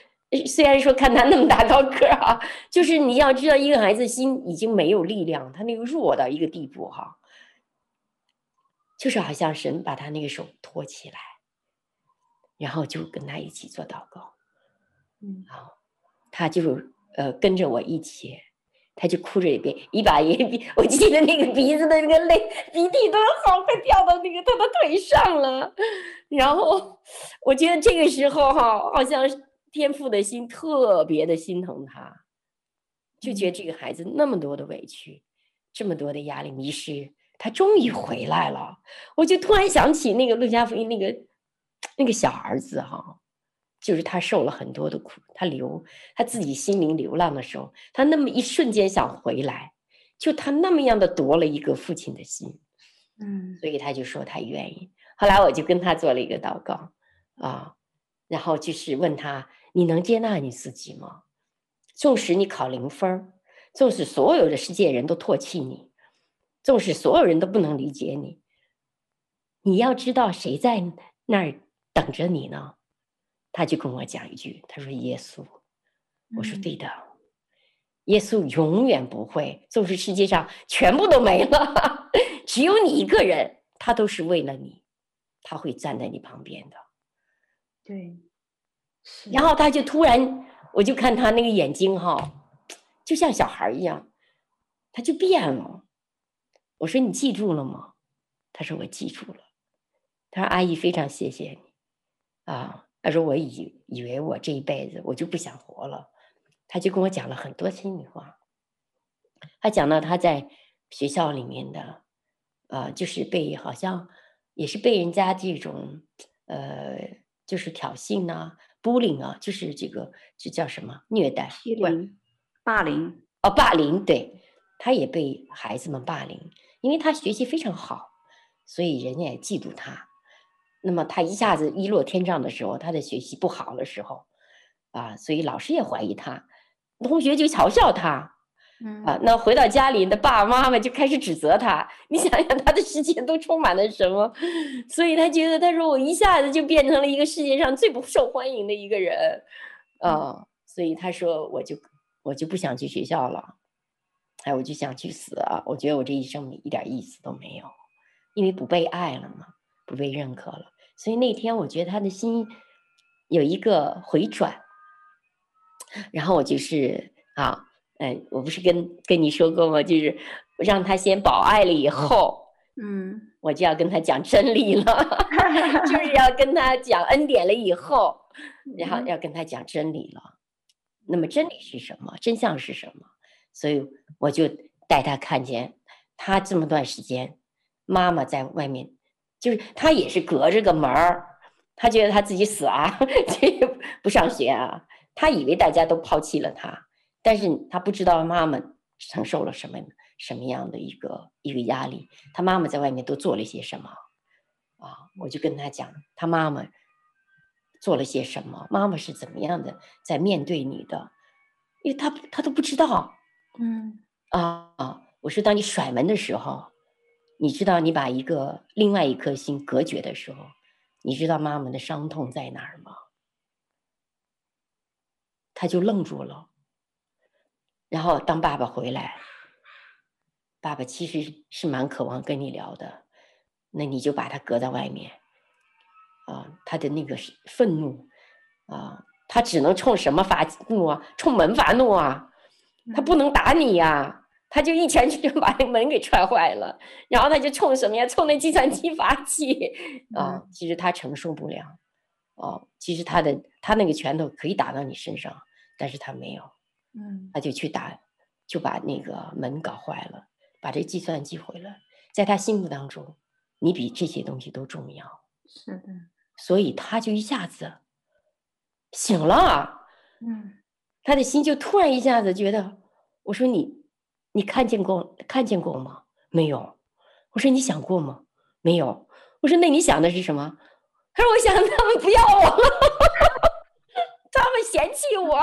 虽然说看他那么大高个儿哈，就是你要知道一个孩子心已经没有力量，他那个弱到一个地步哈，就是好像神把他那个手托起来。然后就跟他一起做祷告，嗯，好，他就呃跟着我一起，他就哭着一边一把眼鼻，我记得那个鼻子的那个泪鼻涕都好快掉到那个他的腿上了，然后我觉得这个时候哈，好像天父的心特别的心疼他，就觉得这个孩子那么多的委屈，这么多的压力迷失，他终于回来了，我就突然想起那个路加福音那个。那个小儿子哈，就是他受了很多的苦，他流他自己心灵流浪的时候，他那么一瞬间想回来，就他那么样的夺了一个父亲的心，嗯，所以他就说他愿意。后来我就跟他做了一个祷告啊，然后就是问他，你能接纳你自己吗？纵使你考零分，纵使所有的世界人都唾弃你，纵使所有人都不能理解你，你要知道谁在那儿。等着你呢，他就跟我讲一句，他说：“耶稣。”我说：“对的，嗯、耶稣永远不会，纵使世界上全部都没了，只有你一个人，他都是为了你，他会站在你旁边的。”对。然后他就突然，我就看他那个眼睛哈，就像小孩一样，他就变了。我说：“你记住了吗？”他说：“我记住了。”他说：“阿姨，非常谢谢你。”啊，他说我以以为我这一辈子我就不想活了，他就跟我讲了很多心里话。他讲到他在学校里面的，呃，就是被好像也是被人家这种，呃，就是挑衅呐、bullying 啊，就是这个这叫什么虐待？欺凌霸凌哦，霸凌，对，他也被孩子们霸凌，因为他学习非常好，所以人家也嫉妒他。那么他一下子一落天丈的时候，他的学习不好的时候，啊，所以老师也怀疑他，同学就嘲笑他，嗯啊，那回到家里的爸爸妈妈就开始指责他。你想想，他的世界都充满了什么？所以他觉得，他说我一下子就变成了一个世界上最不受欢迎的一个人，啊，所以他说我就我就不想去学校了，哎，我就想去死啊！我觉得我这一生一点意思都没有，因为不被爱了嘛。不被认可了，所以那天我觉得他的心有一个回转，然后我就是啊，嗯，我不是跟跟你说过吗？就是让他先保爱了以后，嗯，我就要跟他讲真理了，就是要跟他讲恩典了以后，然后要跟他讲真理了。那么真理是什么？真相是什么？所以我就带他看见，他这么段时间，妈妈在外面。就是他也是隔着个门儿，他觉得他自己死啊，这个不上学啊，他以为大家都抛弃了他，但是他不知道妈妈承受了什么什么样的一个一个压力，他妈妈在外面都做了些什么啊？我就跟他讲，他妈妈做了些什么，妈妈是怎么样的在面对你的，因为他他都不知道，嗯啊，我说当你甩门的时候。你知道，你把一个另外一颗心隔绝的时候，你知道妈妈的伤痛在哪儿吗？他就愣住了。然后当爸爸回来，爸爸其实是蛮渴望跟你聊的，那你就把他隔在外面。啊，他的那个愤怒，啊，他只能冲什么发怒啊？冲门发怒啊？他不能打你呀。他就一拳 就把那门给踹坏了，然后他就冲什么呀？冲那计算机发气啊！其实他承受不了，哦，其实他的他那个拳头可以打到你身上，但是他没有，嗯，他就去打，就把那个门搞坏了，把这计算机毁了。在他心目当中，你比这些东西都重要。是的，所以他就一下子醒了，嗯，他的心就突然一下子觉得，我说你。你看见过看见过吗？没有。我说你想过吗？没有。我说那你想的是什么？他说我想他们不要我了，嫌弃我，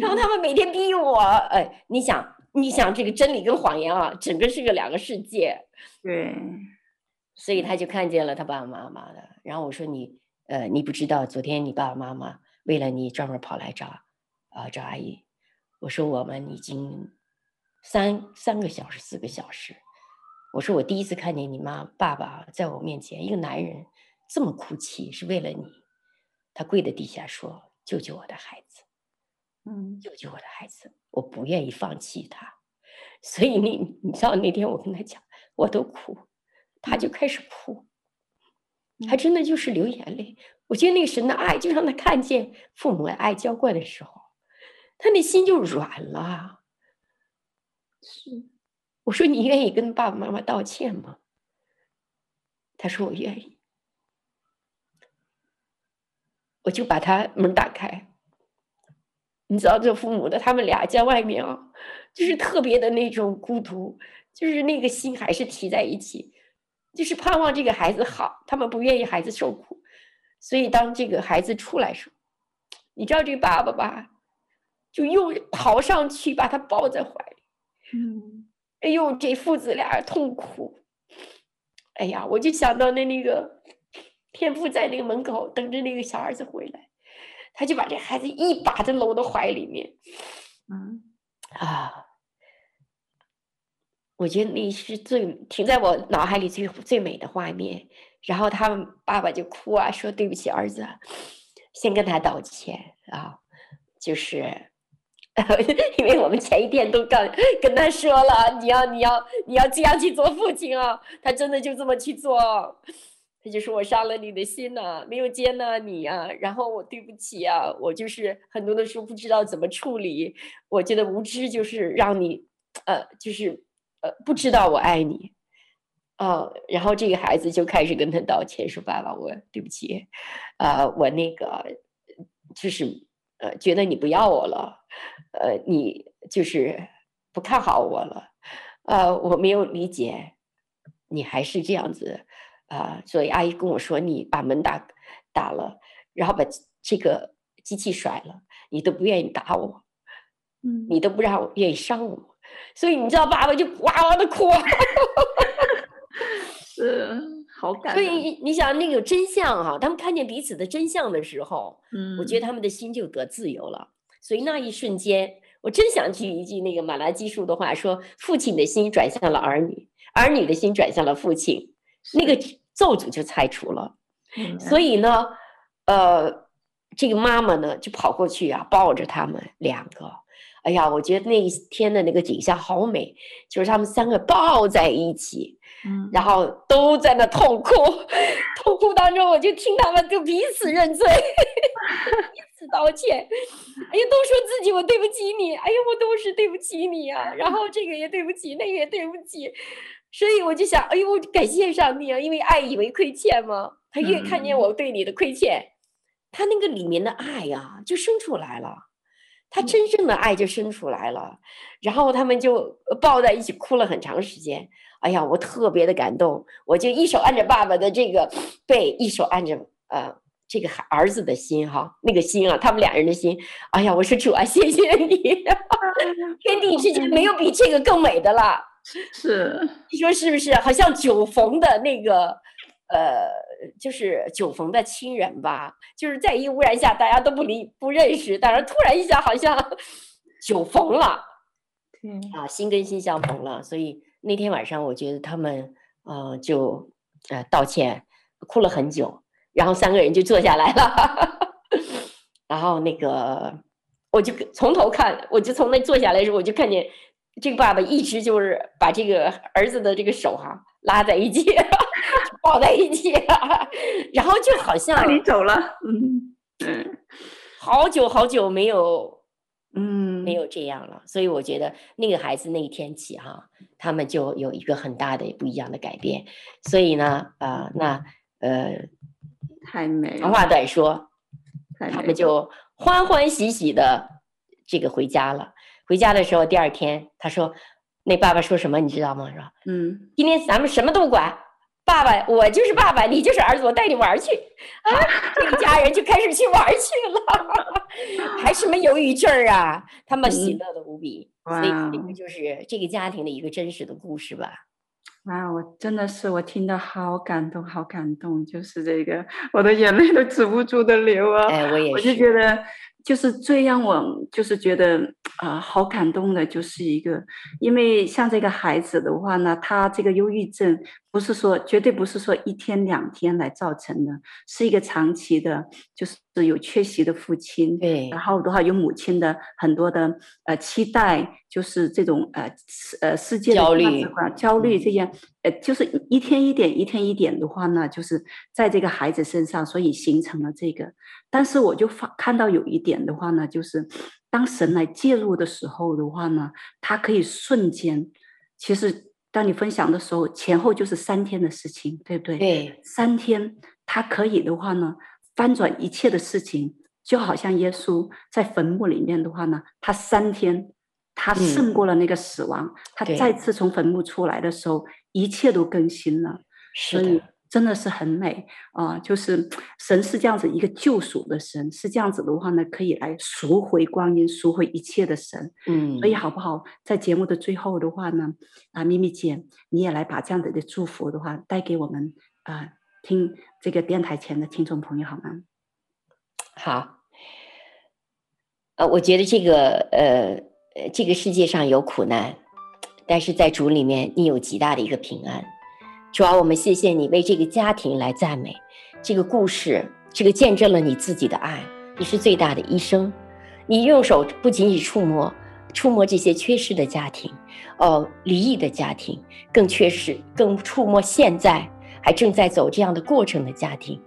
然后他们每天逼我。哎，你想，你想这个真理跟谎言啊，整个是个两个世界。对，所以他就看见了他爸爸妈妈的。然后我说你呃，你不知道昨天你爸爸妈妈为了你专门跑来找啊、呃、找阿姨。我说我们已经。三三个小时，四个小时，我说我第一次看见你妈爸爸在我面前，一个男人这么哭泣，是为了你。他跪在地下说：“救救我的孩子，嗯，救救我的孩子，我不愿意放弃他。”所以你你知道那天我跟他讲，我都哭，他就开始哭，他真的就是流眼泪。我觉得那个神的爱，就让他看见父母的爱浇灌的时候，他那心就软了。是，我说你愿意跟爸爸妈妈道歉吗？他说我愿意。我就把他门打开。你知道这父母的，他们俩在外面啊，就是特别的那种孤独，就是那个心还是提在一起，就是盼望这个孩子好，他们不愿意孩子受苦，所以当这个孩子出来时，你知道这个爸爸吧，就又跑上去把他抱在怀里。嗯，哎呦，这父子俩痛苦。哎呀，我就想到那那个天父在那个门口等着那个小儿子回来，他就把这孩子一把的搂到怀里面。嗯啊，我觉得那是最停在我脑海里最最美的画面。然后他们爸爸就哭啊，说对不起儿子，先跟他道歉啊，就是。因为我们前一天都刚跟他说了，你要你要你要这样去做父亲啊，他真的就这么去做，他就说我伤了你的心呐、没有接纳你呀、啊，然后我对不起啊，我就是很多的时候不知道怎么处理，我觉得无知就是让你，呃，就是呃不知道我爱你，啊、然后这个孩子就开始跟他道歉，说爸爸我对不起，啊、呃，我那个就是。呃，觉得你不要我了，呃，你就是不看好我了，呃，我没有理解，你还是这样子，啊、呃，所以阿姨跟我说，你把门打打了，然后把这个机器甩了，你都不愿意打我，嗯，你都不让我愿意伤我，所以你知道，爸爸就哇哇的哭，是 好感。所以你想那个真相哈、啊，他们看见彼此的真相的时候，嗯，我觉得他们的心就得自由了。所以那一瞬间，我真想起一句那个马拉基树的话，说：“父亲的心转向了儿女，儿女的心转向了父亲。”那个咒诅就拆除了。所以呢，呃，这个妈妈呢就跑过去啊，抱着他们两个。哎呀，我觉得那一天的那个景象好美，就是他们三个抱在一起，嗯，然后都在那痛哭，痛哭当中，我就听他们就彼此认罪。彼此道歉，哎呀，都说自己我对不起你，哎呀，我都是对不起你啊，然后这个也对不起，那个也对不起，所以我就想，哎呦，我感谢上帝啊，因为爱以为亏欠嘛，他越看见我对你的亏欠，嗯、他那个里面的爱呀、啊、就生出来了，他真正的爱就生出来了，然后他们就抱在一起哭了很长时间，哎呀，我特别的感动，我就一手按着爸爸的这个背，一手按着呃。这个孩儿子的心哈，那个心啊，他们俩人的心，哎呀，我说主啊，谢谢你，天地之间没有比这个更美的了。是，你说是不是？好像久逢的那个，呃，就是久逢的亲人吧，就是在一屋檐下，大家都不理不认识，但是突然一下好像久逢了，对啊，心跟心相逢了。所以那天晚上，我觉得他们呃就呃道歉，哭了很久。然后三个人就坐下来了，然后那个我就从头看，我就从那坐下来的时候，我就看见这个爸爸一直就是把这个儿子的这个手哈、啊、拉在一起，抱在一起，然后就好像你走了，嗯嗯，好久好久没有，嗯，没有这样了，所以我觉得那个孩子那一天起哈，他们就有一个很大的不一样的改变，所以呢，啊、呃，那呃。太美了。长话短说，他们就欢欢喜喜的这个回家了。回家的时候，第二天他说：“那爸爸说什么你知道吗？说，嗯，今天咱们什么都不管，爸爸我就是爸爸，你就是儿子，我带你玩去。啊，这一家人就开始去玩去了，还什么犹豫症儿啊？他们喜乐的无比。嗯、所以这个就是这个家庭的一个真实的故事吧。”啊，我真的是我听得好感动，好感动，就是这个，我的眼泪都止不住的流啊！哎，我也是，我就觉得，就是最让我就是觉得啊、好感动的，就是一个，因为像这个孩子的话呢，他这个忧郁症。不是说，绝对不是说一天两天来造成的，是一个长期的，就是有缺席的父亲，对，然后的话有母亲的很多的呃期待，就是这种呃呃世界的焦虑、焦虑这些，呃，就是一天一点、一天一点的话呢，就是在这个孩子身上，所以形成了这个。但是我就发看到有一点的话呢，就是当神来介入的时候的话呢，他可以瞬间，其实。当你分享的时候，前后就是三天的事情，对不对？对，三天，他可以的话呢，翻转一切的事情，就好像耶稣在坟墓里面的话呢，他三天，他胜过了那个死亡，嗯、他再次从坟墓出来的时候，一切都更新了。是的。所以真的是很美啊、呃！就是神是这样子一个救赎的神，是这样子的话呢，可以来赎回光阴、赎回一切的神。嗯，所以好不好？在节目的最后的话呢，啊，咪咪姐，你也来把这样子的祝福的话带给我们啊、呃，听这个电台前的听众朋友好吗？好。呃，我觉得这个呃，这个世界上有苦难，但是在主里面，你有极大的一个平安。主啊，我们谢谢你为这个家庭来赞美，这个故事，这个见证了你自己的爱。你是最大的医生，你用手不仅仅触摸，触摸这些缺失的家庭，哦，离异的家庭，更缺失，更触摸现在还正在走这样的过程的家庭。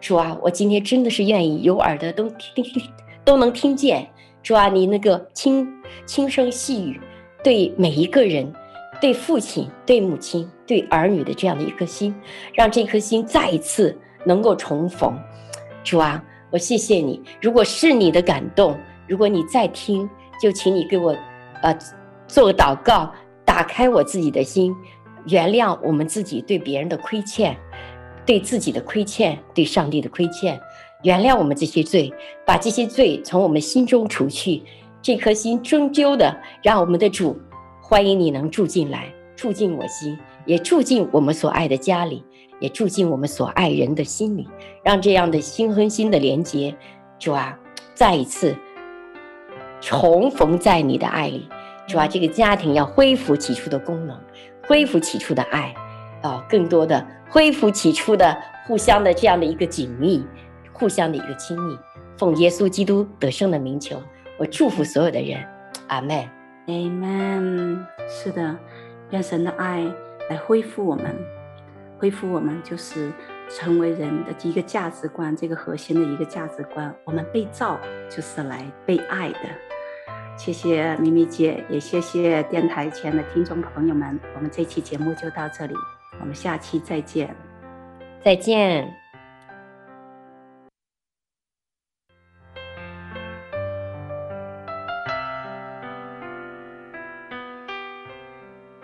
主啊，我今天真的是愿意有耳朵都听，都能听见。主啊，你那个轻轻声细语，对每一个人。对父亲、对母亲、对儿女的这样的一颗心，让这颗心再一次能够重逢。主啊，我谢谢你。如果是你的感动，如果你在听，就请你给我，呃，做个祷告，打开我自己的心，原谅我们自己对别人的亏欠，对自己的亏欠，对上帝的亏欠，原谅我们这些罪，把这些罪从我们心中除去。这颗心终究的，让我们的主欢迎你能住进来，住进我心，也住进我们所爱的家里，也住进我们所爱人的心里，让这样的心和心的连接，主啊，再一次重逢在你的爱里，主啊，这个家庭要恢复起初的功能，恢复起初的爱，啊，更多的恢复起初的互相的这样的一个紧密，互相的一个亲密，奉耶稣基督得胜的名求。我祝福所有的人，阿门，Amen，。是的，愿神的爱来恢复我们，恢复我们就是成为人的一个价值观，这个核心的一个价值观。我们被造就是来被爱的。谢谢咪咪姐，也谢谢电台前的听众朋友们。我们这期节目就到这里，我们下期再见，再见。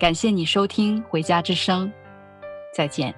感谢你收听《回家之声》，再见。